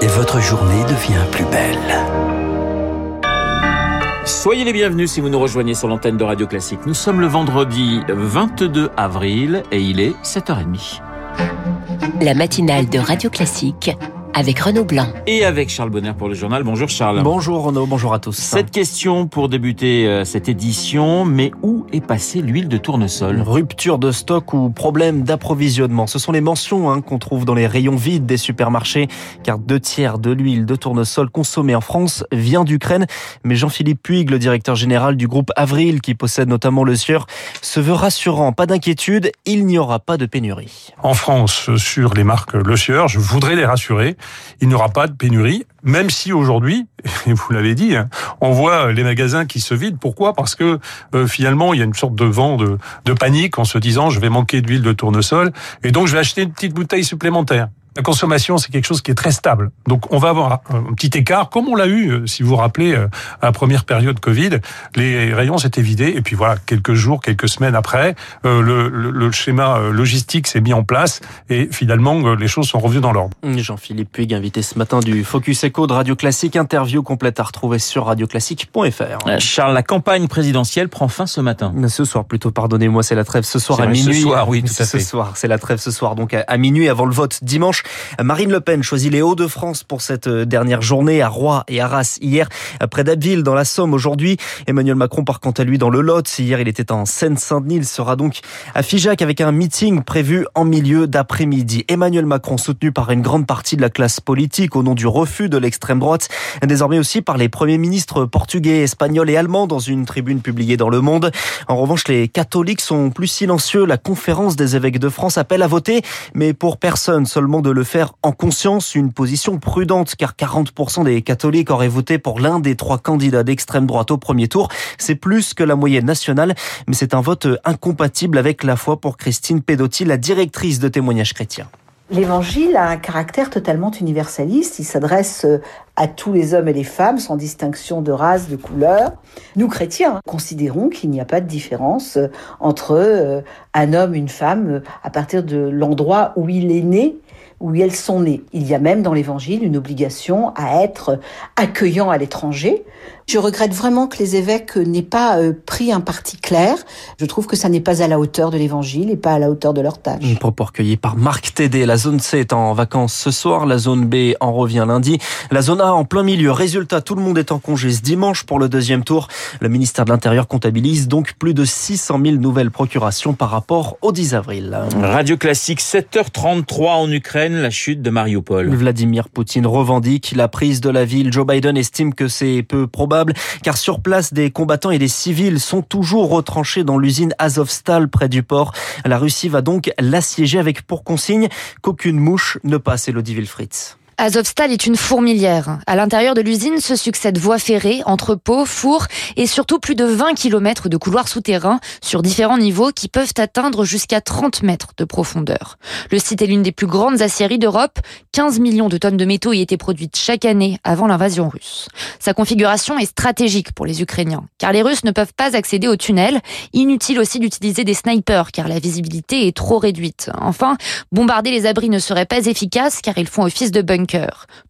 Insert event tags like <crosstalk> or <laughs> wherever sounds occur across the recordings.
Et votre journée devient plus belle. Soyez les bienvenus si vous nous rejoignez sur l'antenne de Radio Classique. Nous sommes le vendredi 22 avril et il est 7h30. La matinale de Radio Classique avec Renaud Blanc. Et avec Charles Bonner pour le journal. Bonjour Charles. Bonjour Renaud, bonjour à tous. Cette question pour débuter euh, cette édition, mais où est passée l'huile de tournesol? Rupture de stock ou problème d'approvisionnement. Ce sont les mentions hein, qu'on trouve dans les rayons vides des supermarchés, car deux tiers de l'huile de tournesol consommée en France vient d'Ukraine. Mais Jean-Philippe Puig, le directeur général du groupe Avril, qui possède notamment le Sieur, se veut rassurant. Pas d'inquiétude, il n'y aura pas de pénurie. En France, sur les marques Le Sieur, je voudrais les rassurer il n'y aura pas de pénurie, même si aujourd'hui, <laughs> vous l'avez dit, hein, on voit les magasins qui se vident. Pourquoi? Parce que euh, finalement, il y a une sorte de vent de, de panique en se disant je vais manquer d'huile de tournesol et donc je vais acheter une petite bouteille supplémentaire. La consommation, c'est quelque chose qui est très stable. Donc, on va avoir un petit écart, comme on l'a eu, euh, si vous vous rappelez, euh, à la première période Covid. Les rayons s'étaient vidés, et puis voilà, quelques jours, quelques semaines après, euh, le, le, schéma logistique s'est mis en place, et finalement, les choses sont revenues dans l'ordre. Jean-Philippe Puig, invité ce matin du Focus Echo de Radio Classique, interview complète à retrouver sur radioclassique.fr. Charles, la campagne présidentielle prend fin ce matin. Ce soir, plutôt, pardonnez-moi, c'est la trêve ce soir à minuit. Ce soir, oui, tout à fait. Ce soir, c'est la trêve ce soir, donc à minuit avant le vote dimanche. Marine Le Pen choisit les Hauts-de-France pour cette euh, dernière journée à Roy et Arras hier, près d'Abbeville, dans la Somme aujourd'hui. Emmanuel Macron part quant à lui dans le Lot. Hier, il était en Seine-Saint-Denis. Il sera donc à Figeac avec un meeting prévu en milieu d'après-midi. Emmanuel Macron soutenu par une grande partie de la classe politique au nom du refus de l'extrême droite, désormais aussi par les premiers ministres portugais, espagnols et allemands dans une tribune publiée dans Le Monde. En revanche, les catholiques sont plus silencieux. La conférence des évêques de France appelle à voter, mais pour personne seulement de le faire en conscience, une position prudente car 40% des catholiques auraient voté pour l'un des trois candidats d'extrême droite au premier tour. C'est plus que la moyenne nationale, mais c'est un vote incompatible avec la foi pour Christine Pedotti, la directrice de témoignages chrétiens. L'évangile a un caractère totalement universaliste. Il s'adresse à tous les hommes et les femmes sans distinction de race, de couleur. Nous, chrétiens, considérons qu'il n'y a pas de différence entre euh, un homme, une femme, à partir de l'endroit où il est né où elles sont nées. Il y a même dans l'Évangile une obligation à être accueillant à l'étranger. Je regrette vraiment que les évêques n'aient pas euh, pris un parti clair. Je trouve que ça n'est pas à la hauteur de l'Évangile et pas à la hauteur de leur tâche. Un propos recueilli par Marc Tédé. La zone C est en vacances ce soir, la zone B en revient lundi, la zone A en plein milieu. Résultat, tout le monde est en congé ce dimanche pour le deuxième tour. Le ministère de l'Intérieur comptabilise donc plus de 600 000 nouvelles procurations par rapport au 10 avril. Radio Classique, 7h33 en Ukraine la chute de Mariupol. Vladimir Poutine revendique la prise de la ville. Joe Biden estime que c'est peu probable car sur place des combattants et des civils sont toujours retranchés dans l'usine Azovstal près du port. La Russie va donc l'assiéger avec pour consigne qu'aucune mouche ne passe Elodie Wilfritz. Azovstal est une fourmilière. À l'intérieur de l'usine se succèdent voies ferrées, entrepôts, fours et surtout plus de 20 km de couloirs souterrains sur différents niveaux qui peuvent atteindre jusqu'à 30 mètres de profondeur. Le site est l'une des plus grandes aciéries d'Europe. 15 millions de tonnes de métaux y étaient produites chaque année avant l'invasion russe. Sa configuration est stratégique pour les Ukrainiens car les Russes ne peuvent pas accéder aux tunnels. Inutile aussi d'utiliser des snipers car la visibilité est trop réduite. Enfin, bombarder les abris ne serait pas efficace car ils font office de bunker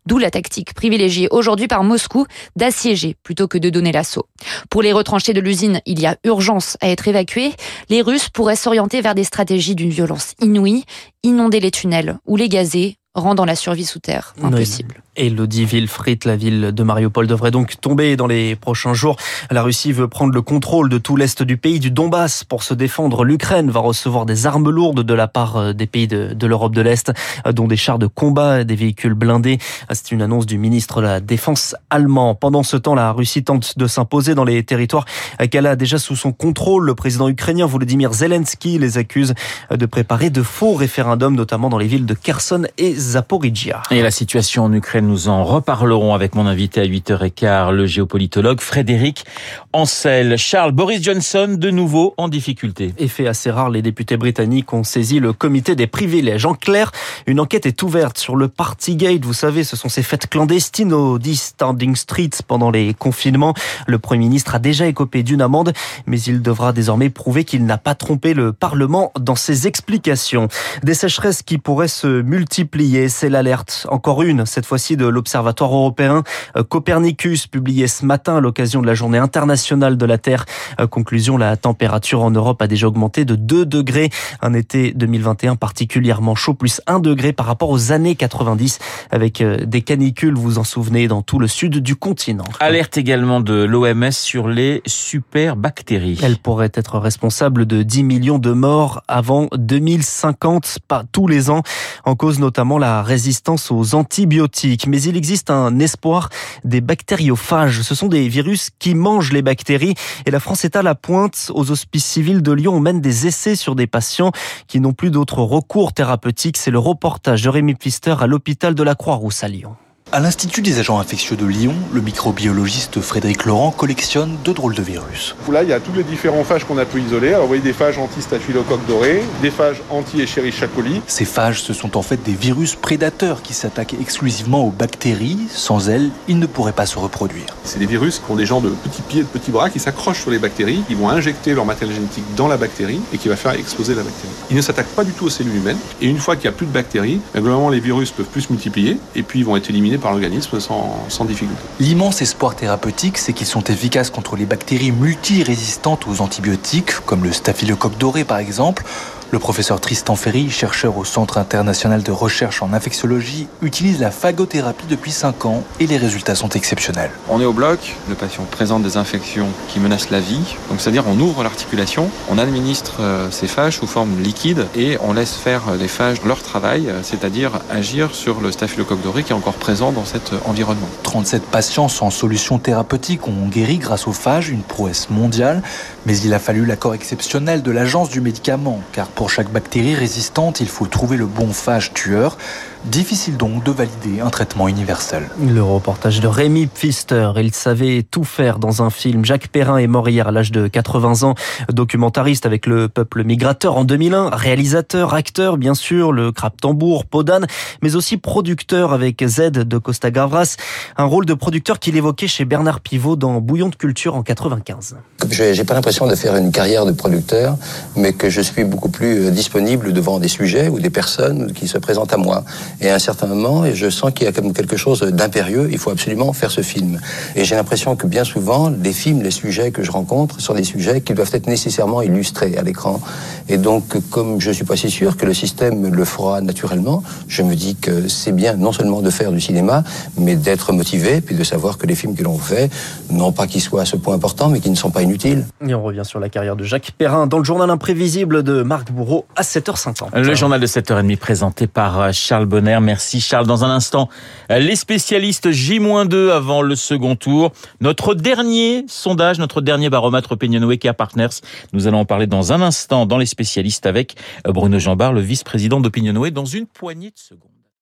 D'où la tactique privilégiée aujourd'hui par Moscou d'assiéger plutôt que de donner l'assaut. Pour les retranchés de l'usine, il y a urgence à être évacués. Les Russes pourraient s'orienter vers des stratégies d'une violence inouïe, inonder les tunnels ou les gazer, rendant la survie sous terre impossible. Elodie Wilfried, la ville de Mariupol devrait donc tomber dans les prochains jours. La Russie veut prendre le contrôle de tout l'est du pays, du Donbass, pour se défendre. L'Ukraine va recevoir des armes lourdes de la part euh, des pays de, l'Europe de l'Est, euh, dont des chars de combat, des véhicules blindés. Euh, c'est une annonce du ministre de la Défense allemand. Pendant ce temps, la Russie tente de s'imposer dans les territoires qu'elle a déjà sous son contrôle. Le président ukrainien Volodymyr Zelensky les accuse de préparer de faux référendums, notamment dans les villes de Kherson et Zaporizhia. Et la situation en Ukraine nous en reparlerons avec mon invité à 8h15, le géopolitologue Frédéric Ancel. Charles, Boris Johnson, de nouveau en difficulté. Effet assez rare, les députés britanniques ont saisi le comité des privilèges. En clair, une enquête est ouverte sur le Partygate. Vous savez, ce sont ces fêtes clandestines au 10 Standing Street pendant les confinements. Le Premier ministre a déjà écopé d'une amende, mais il devra désormais prouver qu'il n'a pas trompé le Parlement dans ses explications. Des sécheresses qui pourraient se multiplier, c'est l'alerte. Encore une, cette fois-ci de l'Observatoire européen Copernicus, publié ce matin à l'occasion de la journée internationale de la Terre. Conclusion, la température en Europe a déjà augmenté de 2 degrés. Un été 2021 particulièrement chaud, plus 1 degré par rapport aux années 90, avec euh, des canicules, vous en souvenez, dans tout le sud du continent. Alerte également de l'OMS sur les superbactéries. Elles pourraient être responsables de 10 millions de morts avant 2050, pas tous les ans, en cause notamment la résistance aux antibiotiques. Mais il existe un espoir des bactériophages. Ce sont des virus qui mangent les bactéries et la France est à la pointe. Aux hospices civils de Lyon, on mène des essais sur des patients qui n'ont plus d'autres recours thérapeutiques. C'est le reportage de Rémi Pfister à l'hôpital de la Croix-Rousse à Lyon. À l'Institut des agents infectieux de Lyon, le microbiologiste Frédéric Laurent collectionne deux drôles de virus. Là, il y a tous les différents phages qu'on a pu isoler. Alors, vous voyez des phages anti-staphylocoque doré, des phages anti-Escherichia coli. Ces phages, ce sont en fait des virus prédateurs qui s'attaquent exclusivement aux bactéries. Sans elles, ils ne pourraient pas se reproduire. C'est des virus qui ont des gens de petits pieds, de petits bras, qui s'accrochent sur les bactéries, qui vont injecter leur matériel génétique dans la bactérie et qui va faire exploser la bactérie. Ils ne s'attaquent pas du tout aux cellules humaines. Et une fois qu'il n'y a plus de bactéries, ben, globalement, les virus peuvent plus se multiplier et puis ils vont être éliminés par l'organisme sans difficulté. L'immense espoir thérapeutique, c'est qu'ils sont efficaces contre les bactéries multirésistantes aux antibiotiques, comme le staphylocoque doré par exemple, le professeur Tristan Ferry, chercheur au Centre international de recherche en infectiologie, utilise la phagothérapie depuis 5 ans et les résultats sont exceptionnels. On est au bloc, le patient présente des infections qui menacent la vie, donc c'est-à-dire on ouvre l'articulation, on administre euh, ces phages sous forme liquide et on laisse faire les phages leur travail, euh, c'est-à-dire agir sur le staphylocoque doré qui est encore présent dans cet euh, environnement. 37 patients sans solution thérapeutique ont guéri grâce aux phages, une prouesse mondiale, mais il a fallu l'accord exceptionnel de l'agence du médicament, car pour chaque bactérie résistante, il faut trouver le bon phage tueur. Difficile donc de valider un traitement universel. Le reportage de Rémi Pfister, il savait tout faire dans un film. Jacques Perrin est mort hier à l'âge de 80 ans, documentariste avec le peuple migrateur en 2001, réalisateur, acteur bien sûr, le crabe tambour, Podane, mais aussi producteur avec Z de Costa Gavras, un rôle de producteur qu'il évoquait chez Bernard Pivot dans Bouillon de culture en 95. J'ai pas l'impression de faire une carrière de producteur, mais que je suis beaucoup plus euh, disponible devant des sujets ou des personnes qui se présentent à moi. Et à un certain moment, je sens qu'il y a comme quelque chose d'impérieux, il faut absolument faire ce film. Et j'ai l'impression que bien souvent, les films, les sujets que je rencontre sont des sujets qui doivent être nécessairement illustrés à l'écran. Et donc, comme je suis pas si sûr que le système le fera naturellement, je me dis que c'est bien non seulement de faire du cinéma, mais d'être motivé, puis de savoir que les films que l'on fait, non pas qu'ils soient à ce point important, mais qu'ils ne sont pas inutiles. Et on revient sur la carrière de Jacques Perrin dans le journal imprévisible de Marc Bourreau à 7h50. Le journal de 7h30 présenté par Charles Bonner. Merci Charles. Dans un instant, les spécialistes J-2 avant le second tour. Notre dernier sondage, notre dernier baromètre Opinion Care Partners. Nous allons en parler dans un instant dans les spécialistes avec Bruno Jambard, le vice-président d'Opinionway, dans une poignée de secondes.